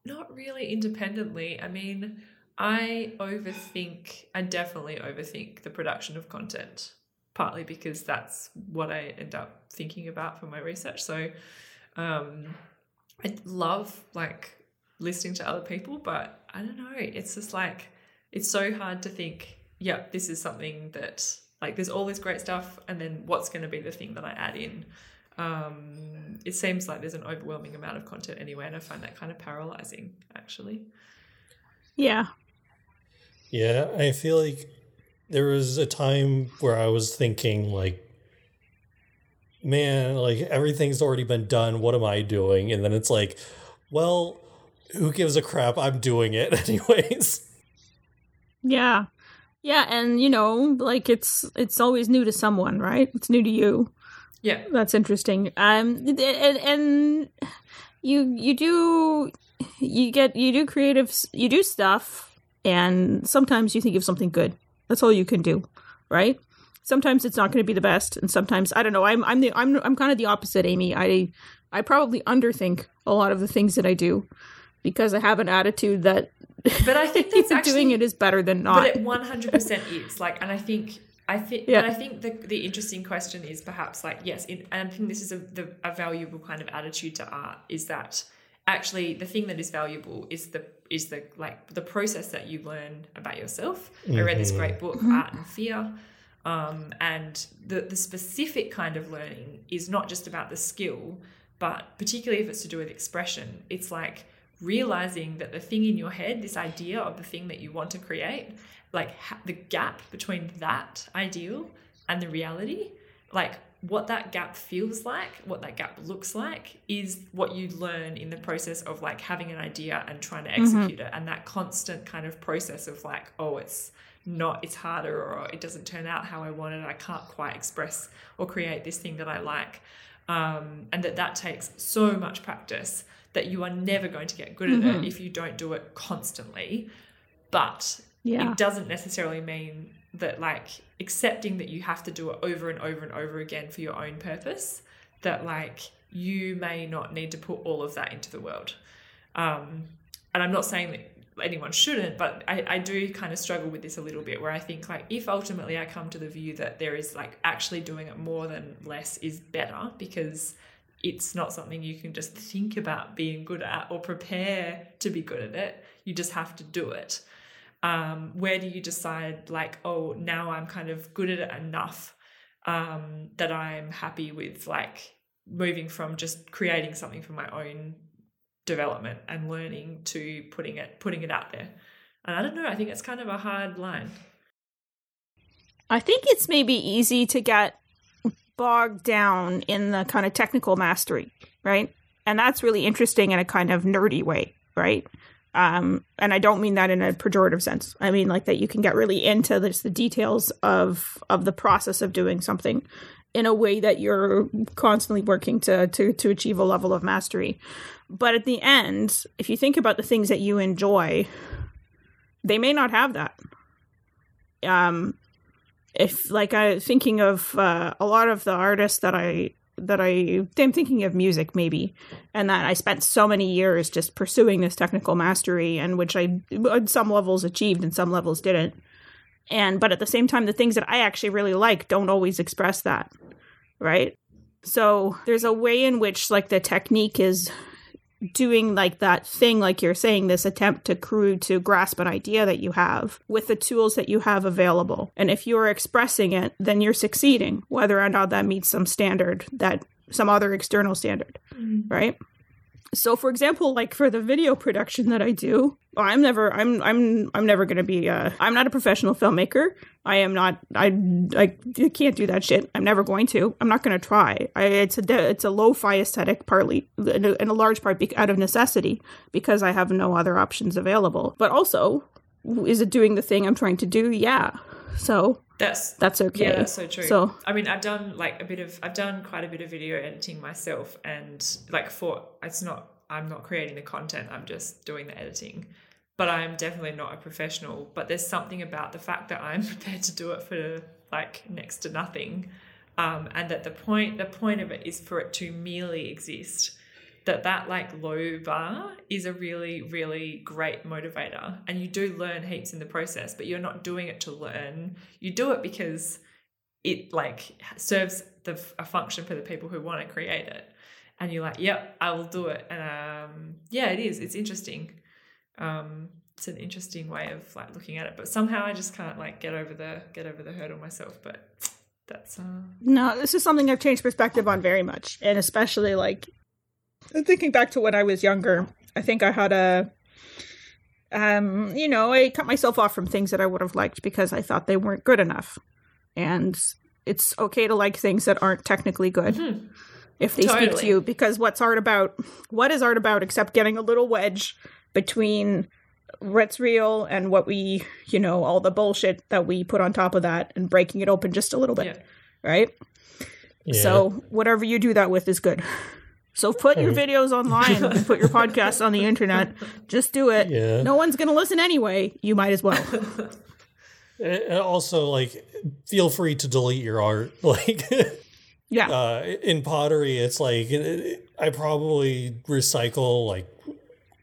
not really independently. I mean, I overthink. I definitely overthink the production of content. Partly because that's what I end up thinking about for my research. So, um, I love like listening to other people, but I don't know. It's just like it's so hard to think. Yeah, this is something that like there's all this great stuff, and then what's going to be the thing that I add in? Um, it seems like there's an overwhelming amount of content anyway, and I find that kind of paralyzing. Actually, Yeah. Yeah, I feel like there was a time where I was thinking like man, like everything's already been done. What am I doing? And then it's like, well, who gives a crap? I'm doing it anyways. Yeah. Yeah, and you know, like it's it's always new to someone, right? It's new to you. Yeah, That's interesting. Um, and, and you you do you get you do creative you do stuff, and sometimes you think of something good. That's all you can do, right? Sometimes it's not going to be the best, and sometimes I don't know. I'm I'm the I'm I'm kind of the opposite, Amy. I I probably underthink a lot of the things that I do because I have an attitude that But I think that's actually doing it is better than not. But it one hundred percent is like, and I think I think, Yeah. but I think the the interesting question is perhaps like yes, in, and I think this is a the, a valuable kind of attitude to art is that actually the thing that is valuable is the is the like the process that you learn about yourself. I read this great book, Art and Fear. Um, and the, the specific kind of learning is not just about the skill, but particularly if it's to do with expression, it's like realizing that the thing in your head, this idea of the thing that you want to create, like ha- the gap between that ideal and the reality, like what that gap feels like, what that gap looks like, is what you learn in the process of like having an idea and trying to execute it. And that constant kind of process of like, oh, it's not, it's harder or it doesn't turn out how I wanted. I can't quite express or create this thing that I like. Um, and that that takes so much practice that you are never going to get good at it if you don't do it constantly. But Yeah. it doesn't necessarily mean that like accepting that you have to do it over and over and over again for your own purpose that like you may not need to put all of that into the world um and i'm not saying that anyone shouldn't but I, I do kind of struggle with this a little bit where i think like if ultimately i come to the view that there is like actually doing it more than less is better because it's not something you can just think about being good at or prepare to be good at it you just have to do it um, where do you decide like oh now i'm kind of good at it enough um, that i'm happy with like moving from just creating something for my own development and learning to putting it putting it out there and i don't know i think it's kind of a hard line I think it's maybe easy to get bogged down in the kind of technical mastery, right? And that's really interesting in a kind of nerdy way, right? Um, and I don't mean that in a pejorative sense. I mean like that you can get really into this, the details of of the process of doing something in a way that you're constantly working to to to achieve a level of mastery. But at the end, if you think about the things that you enjoy, they may not have that. Um, if like I thinking of uh, a lot of the artists that I that I I'm thinking of music maybe, and that I spent so many years just pursuing this technical mastery, and which I on some levels achieved and some levels didn't. And but at the same time, the things that I actually really like don't always express that, right? So there's a way in which like the technique is doing like that thing like you're saying this attempt to crew to grasp an idea that you have with the tools that you have available. And if you're expressing it then you're succeeding whether or not that meets some standard that some other external standard mm. right so for example like for the video production that i do i'm never i'm i'm i'm never going to be uh i'm not a professional filmmaker. I am not i i can't do that shit. I'm never going to. I'm not going to try. I, it's a it's a lo-fi aesthetic partly in a, in a large part be- out of necessity because i have no other options available. But also is it doing the thing i'm trying to do? Yeah so that's that's okay Yeah, that's so true. so I mean, I've done like a bit of, I've done quite a bit of video editing myself, and like for it's not, I'm not creating the content, I'm just doing the editing. But I'm definitely not a professional. But there's something about the fact that I'm prepared to do it for like next to nothing, um, and that the point, the point of it is for it to merely exist. That that like low bar is a really really great motivator, and you do learn heaps in the process. But you're not doing it to learn. You do it because it like serves the a function for the people who want to create it. And you're like yep i will do it. And um yeah it is. It's interesting. Um it's an interesting way of like looking at it. But somehow i just can't like get over the get over the hurdle myself. But that's uh No, this is something I've changed perspective on very much, and especially like thinking back to when I was younger. I think I had a, um, you know, I cut myself off from things that I would have liked because I thought they weren't good enough, and it's okay to like things that aren't technically good if they speak to you. Because what's art about? What is art about except getting a little wedge between what's real and what we, you know, all the bullshit that we put on top of that, and breaking it open just a little bit yeah right? Yeah. So whatever you do that with is good. So put your videos online put your podcasts on the internet. Just do it. Yeah. No one's going to listen anyway. You might as well. And also, like, feel free to delete your art. Like, Yeah. uh, in pottery, it's like I probably recycle like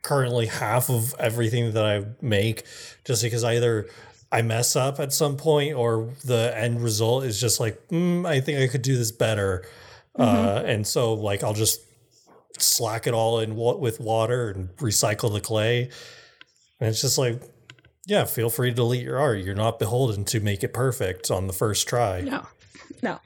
currently half of everything that I make just because either I mess up at some point or the end result is just like, mm, I think I could do this better. Uh, and so like I'll just slack it all in wa- with water and recycle the clay. And it's just like, yeah, feel free to delete your art. You're not beholden to make it perfect on the first try. No, no.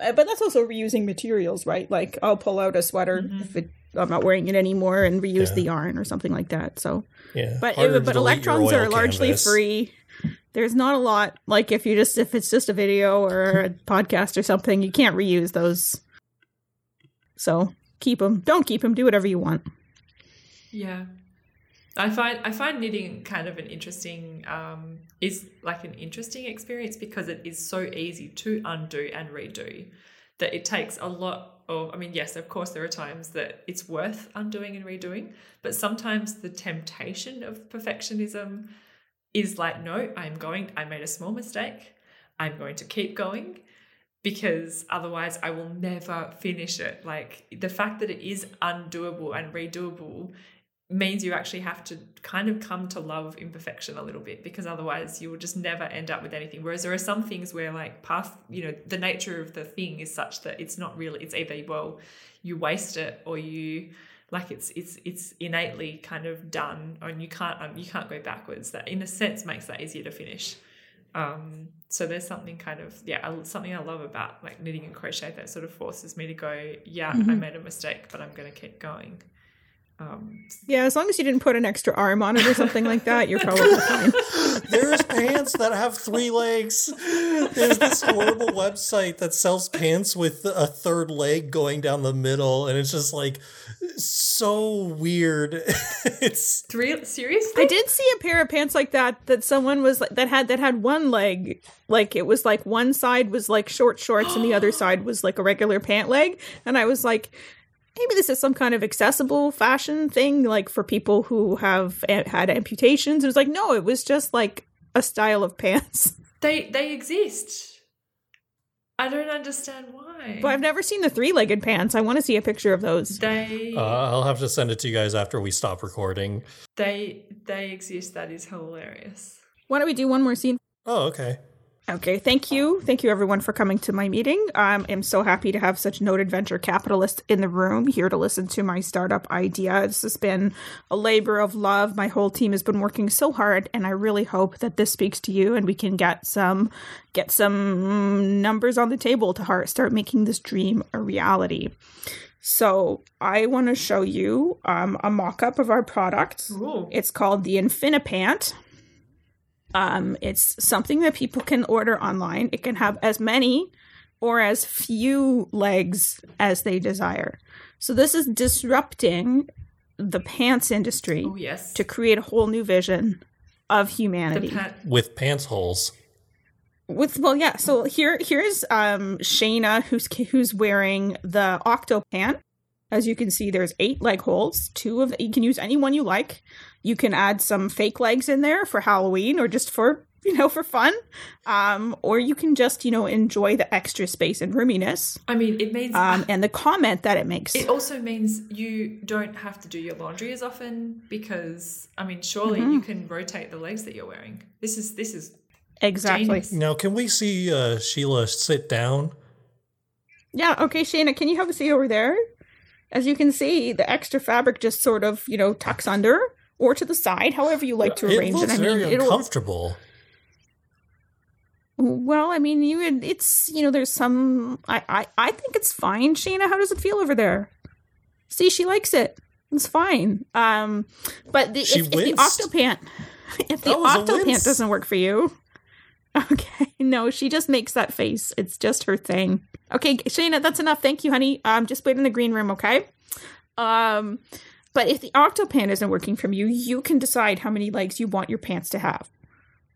Uh, But that's also reusing materials, right? Like I'll pull out a sweater if it, I'm not wearing it anymore and reuse Yeah. the yarn or something like that. So, Yeah. but it, but electrons oil are largely canvas. free. There's not a lot like if you just if it's just a video or a podcast or something, you can't reuse those. So keep them. Don't keep them. Do whatever you want. Yeah. I find I find knitting kind of an interesting um, is like an interesting experience because it is so easy to undo and redo that it takes a lot of I mean yes of course there are times that it's worth undoing and redoing but sometimes the temptation of perfectionism is like no I'm going I made a small mistake I'm going to keep going because otherwise I will never finish it. Like the fact that it is undoable and redoable means you actually have to kind of come to love imperfection a little bit because otherwise you will just never end up with anything. Whereas there are some things where like path, you know, the nature of the thing is such that it's not really it's either well you waste it or you like it's it's it's innately kind of done and you can't um, you can't go backwards. That in a sense makes that easier to finish. Um, so there's something kind of yeah something I love about like knitting and crochet that sort of forces me to go yeah I made a mistake but I'm going to keep going. Um, Yeah, as long as you didn't put an extra arm on it or something like that, you're probably fine. There's pants that have three legs. There's this horrible website that sells pants with a third leg going down the middle, and it's just like so weird. it's three seriously? I did see a pair of pants like that that someone was like that had that had one leg like it was like one side was like short shorts and the other side was like a regular pant leg and I was like maybe this is some kind of accessible fashion thing like for people who have a- had amputations it was like no it was just like a style of pants They they exist. I don't understand why. but I've never seen the three-legged pants I want to see a picture of those they uh, I'll have to send it to you guys after we stop recording. they they exist. That is hilarious. why don't we do one more scene Oh, okay. Okay, thank you. Thank you everyone for coming to my meeting. Um, I'm so happy to have such noted venture capitalists in the room here to listen to my startup idea. This has been a labor of love. My whole team has been working so hard and I really hope that this speaks to you and we can get some get some numbers on the table to start making this dream a reality. So, I want to show you um, a mock-up of our product. Ooh. It's called the Infinipant. Um, it's something that people can order online. It can have as many or as few legs as they desire. So this is disrupting the pants industry Oh yes. to create a whole new vision of humanity. pat- With pants holes. With well, yeah. So here, here's um Shayna who's who's wearing the octo pant. As you can see, there's eight leg holes. Two of you can use any one you like. You can add some fake legs in there for Halloween or just for you know for fun, um, or you can just you know enjoy the extra space and roominess I mean, it means um, and the comment that it makes. It also means you don't have to do your laundry as often because I mean, surely Mm-hmm. you can rotate the legs that you're wearing. This is this is exactly. genius. Now, can we see uh, Sheila sit down? Yeah, okay, Shayna, can you have a seat over there? As you can see, the extra fabric just sort of, you know, tucks under or to the side, however you like to It arrange it. looks I mean, very uncomfortable. well, I mean, you would- it's you know, there's some I, I I think it's fine. Shayna, how does it feel over there? See, she likes it. It's fine. Um, but the, if, if the octopant, if the octopant doesn't work for you, okay, no, she just makes that face. It's just her thing. Okay, Shayna, that's enough. Thank you, honey. Um, just wait in the green room, okay? Um, but if the octopant isn't working from you, you can decide how many legs you want your pants to have.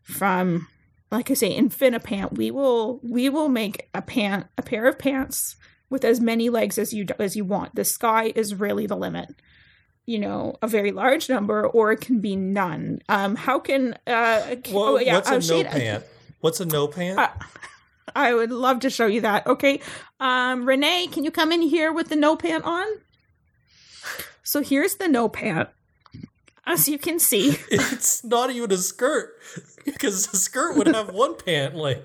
From, like I say, Infinipant, we will we will make a pant a pair of pants with as many legs as you as you want. The sky is really the limit. You know, a very large number, or it can be none. Um, how can uh? Well, oh, yeah, what's a uh, no Shayna- pant? What's a no pant? uh, I would love to show you that. Okay. Um, Renee, can you come in here with the no pant on? So here's the no pant. As you can see, It's not even a skirt because a skirt would have one pant leg.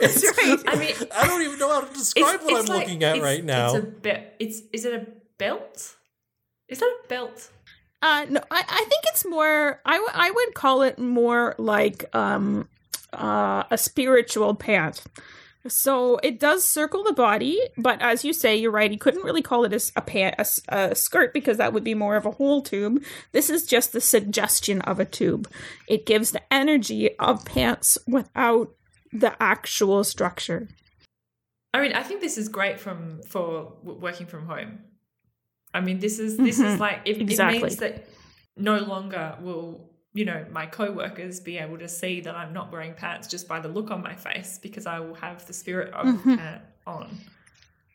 that's right. I mean, I don't even know how to describe what I'm like- looking at right now. It's a be- It's is it a belt? Is that a belt? Uh, no, I, I think it's more. I, w- I would call it more like um, uh, a spiritual pant. So it does circle the body, but as you say, you're right. You couldn't really call it a pant, a, a skirt, because that would be more of a whole tube. This is just the suggestion of a tube. It gives the energy of pants without the actual structure. I mean, I think this is great from for working from home. I mean, this is this is Mhm. like it, Exactly. it means that no longer will you know my co-workers be able to see that I'm not wearing pants just by the look on my face because I will have the spirit of Mhm. pant on.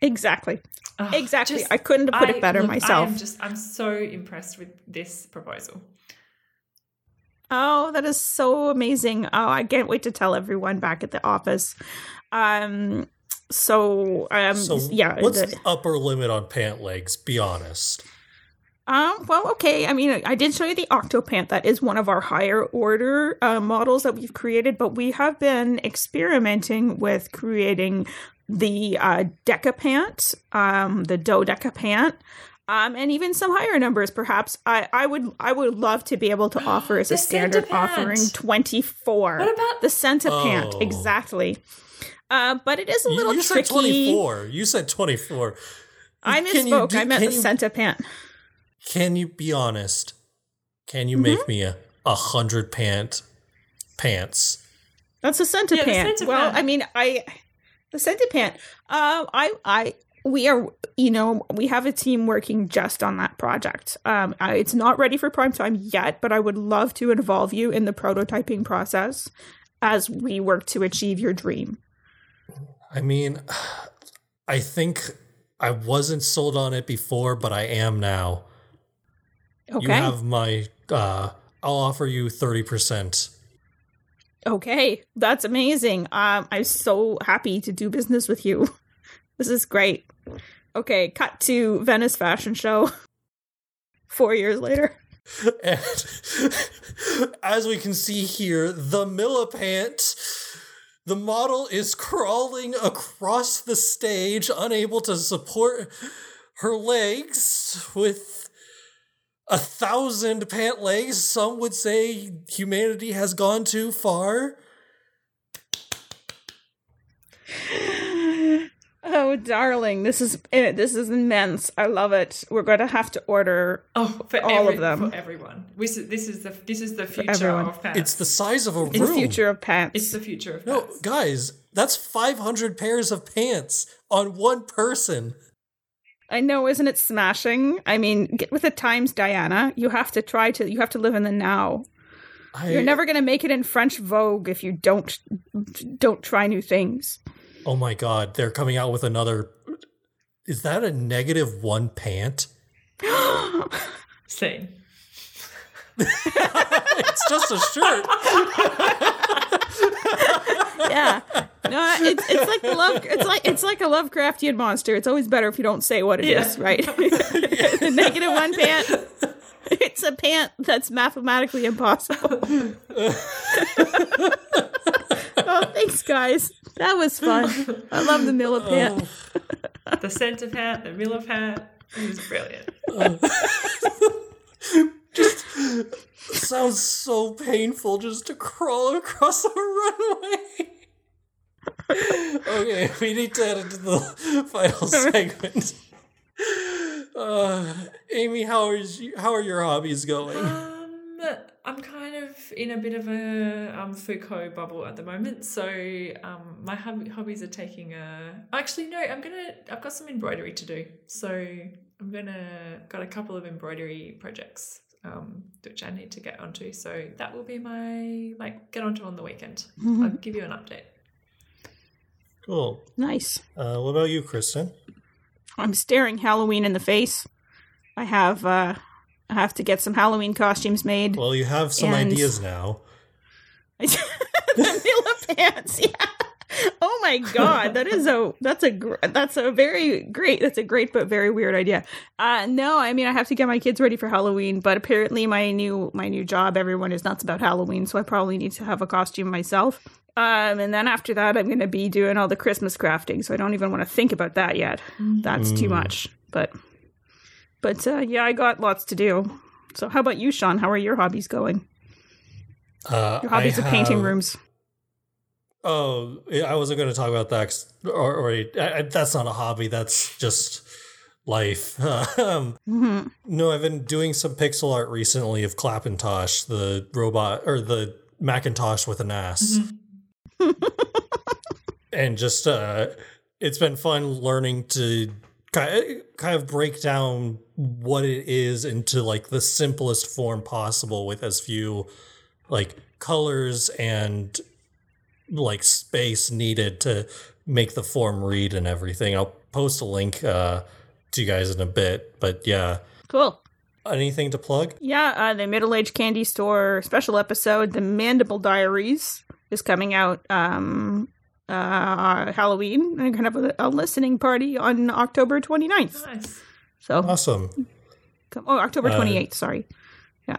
Exactly. Ugh, Exactly. just- I couldn't have put I- it better look, myself. I am just I'm so impressed with this proposal. Oh, that is so amazing. Oh, I can't wait to tell everyone back at the office. Um so um so yeah, what's the- the upper limit on pant legs? Be honest. Um well okay, I mean I did show you the Octopant that is one of our higher order uh, models that we've created, but we have been experimenting with creating the uh Decapant, um the Dodecapant. Um, and even some higher numbers, perhaps. I, I would I would love to be able to offer as a standard Centipant. offering twenty four. What about The centipant, Oh. exactly. Uh, but it is a You, little you said tricky. 24. You said 24. I Can you misspoke. do- I meant can the you- centipant. Can you be honest? Can you Mm-hmm. make me a, a hundred pant pants? That's a centipant. centipant. Well, I mean, I the centipant. Uh, I I we are you know we have a team working just on that project. Um, I, it's not ready for prime time yet, but I would love to involve you in the prototyping process as we work to achieve your dream. I mean, I think I wasn't sold on it before, but I am now. Okay. You have my uh I'll offer you 30%. Okay, that's amazing. Um, I'm so happy to do business with you. This is great. Okay, cut to Venice Fashion Show. Four years later. And as we can see here, the millipant, the model is crawling across the stage, unable to support her legs with a thousand pant legs. Some would say humanity has gone too far. Oh, darling, this is eh, this is immense. I love it. We're going to have to order. oh for All of them. for everyone? This is, this is the this is the future of pants. It's the size of a The room. future of pants. It's the future of No, pants. guys, that's 500 pairs of pants on one person. I know, isn't it smashing? I mean, get with the times, Diana. You have to try to. You have to live in the now. I, You're never going to make it in French Vogue if you don't don't try new things. Oh my god, they're coming out with another. Is that a negative one pant? Same. it's just a shirt. yeah. No, it's it's like the love. It's like it's like a Lovecraftian monster. It's always better if you don't say what it is, Yeah. right? the negative one pant. It's a pant that's mathematically impossible. oh, thanks, guys. That was fun. I love the millipant. Oh. The centipant, the millipant. It was brilliant. Just sounds so painful just to crawl across a runway. Okay, we need to head into the final segment. Uh, Amy, how is you, how are your hobbies going? Um, I'm kind of in a bit of a um, Foucault bubble at the moment, so um, my hobbies are taking a. Actually, no, I'm gonna. I've got some embroidery to do, so I'm gonna got a couple of embroidery projects um, which I need to get onto. So that will be my like get onto on the weekend. I'll give you an update. Cool. Nice. Uh, what about you, Kristin? I'm staring Halloween in the face. I have uh I have to get some Halloween costumes made. Well, you have some And- ideas now. the pants. yeah. oh my god, that is a that's a gr- that's a very great that's a great but very weird idea. Uh no, I mean I have to get my kids ready for Halloween, but apparently my new my new job everyone is nuts about Halloween, so I probably need to have a costume myself. Um and then after that I'm going to be doing all the Christmas crafting, so I don't even want to think about that yet. That's too Mm. much. But but uh yeah, I got lots to do. So how about you, Sean? How are your hobbies going? Uh, Your hobbies I of painting rooms. Oh, I wasn't going to talk about that. Or, or I, I- that's not a hobby. That's just life. um, Mhm. no, I've been doing some pixel art recently of Clapintosh, the robot or the Macintosh with an ass, and just uh, it's been fun learning to kind of break down what it is into like the simplest form possible with as few like colors and like space needed to make the form read and everything. I'll post a link uh, to you guys in a bit, but yeah. Cool. Anything to plug? Yeah, uh, the Middle Age Candy Store special episode, The Mandible Diaries, is coming out um, uh, Halloween. I'm going to have a, a listening party on October 29th. Nice. So, Awesome. come, oh, October Uh, 28th, sorry. Yeah.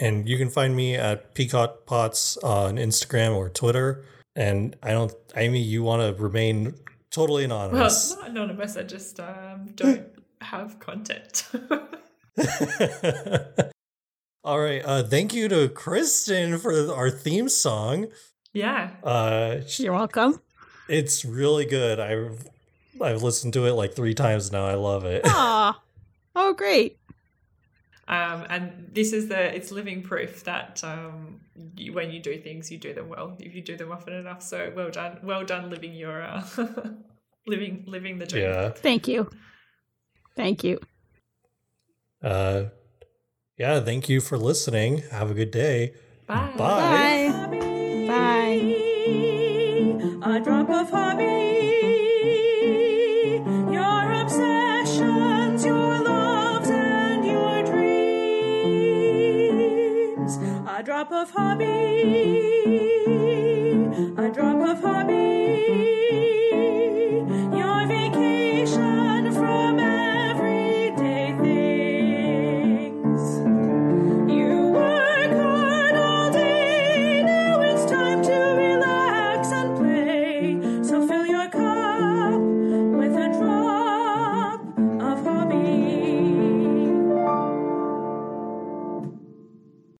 And you can find me at Peacock Pots on Instagram or Twitter. And I don't, Amy, you want to remain totally anonymous. Well, anonymous. not anonymous. I just um, don't have content. All right. Uh, thank you to Kristin for our theme song. yeah. Uh, You're welcome. it's really good. I've I've listened to it like three times now. I love it. Aw. Oh, great. Um, and this is the it's living proof that um, you, when you do things, you do them well. If you do them often enough, so well done, well done, living your uh, living living the dream. yeah. Thank you. Thank you. Uh, yeah. Thank you for listening. Have a good day. Bye. Bye. Bye. Bye. Drop of hobby. A drop of hobby.